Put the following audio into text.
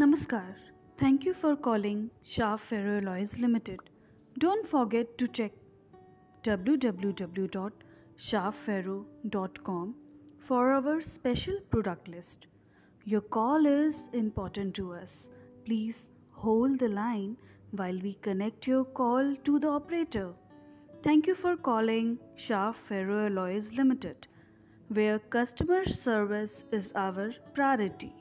Namaskar. Thank you for calling Shah Ferroalloys Limited. Don't forget to check www.shahferro.com for our special product list. Your call is important to us. Please hold the line while we connect your call to the operator. Thank you for calling Shah Ferroalloys Limited, where customer service is our priority.